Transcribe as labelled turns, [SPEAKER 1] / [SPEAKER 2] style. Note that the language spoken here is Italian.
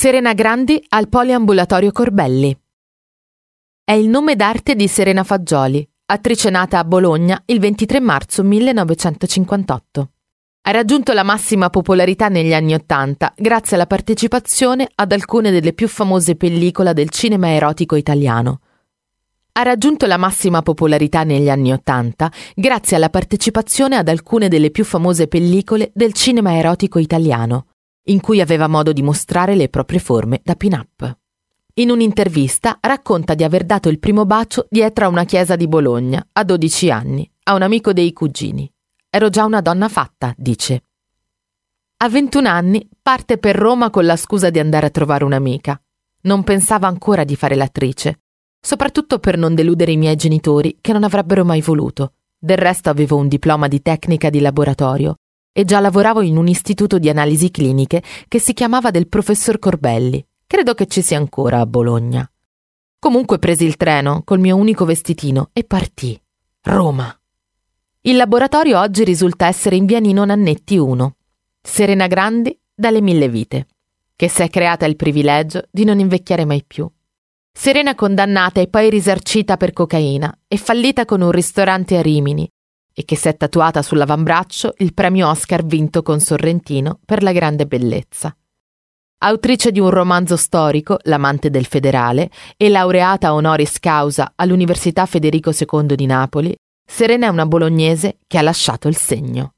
[SPEAKER 1] Serena Grandi al poliambulatorio Corbelli. È il nome d'arte di Serena Fagioli, attrice nata a Bologna il 23 marzo 1958. Ha raggiunto la massima popolarità negli anni Ottanta grazie alla partecipazione ad alcune delle più famose pellicole del cinema erotico italiano. Ha raggiunto la massima popolarità negli anni Ottanta grazie alla partecipazione ad alcune delle più famose pellicole del cinema erotico italiano in cui aveva modo di mostrare le proprie forme da pin-up. In un'intervista racconta di aver dato il primo bacio dietro a una chiesa di Bologna, a 12 anni, a un amico dei cugini. Ero già una donna fatta, dice. A 21 anni parte per Roma con la scusa di andare a trovare un'amica. Non pensava ancora di fare l'attrice, soprattutto per non deludere i miei genitori che non avrebbero mai voluto. Del resto avevo un diploma di tecnica di laboratorio e già lavoravo in un istituto di analisi cliniche che si chiamava del professor Corbelli. Credo che ci sia ancora a Bologna. Comunque presi il treno col mio unico vestitino e partì. Roma. Il laboratorio oggi risulta essere in via Nino Nannetti 1. Serena Grandi dalle mille vite, che si è creata il privilegio di non invecchiare mai più. Serena condannata e poi risarcita per cocaina e fallita con un ristorante a Rimini, e che si è tatuata sull'avambraccio il premio Oscar vinto con Sorrentino per la grande bellezza. Autrice di un romanzo storico, L'amante del federale, e laureata honoris causa all'Università Federico II di Napoli, Serena è una bolognese che ha lasciato il segno.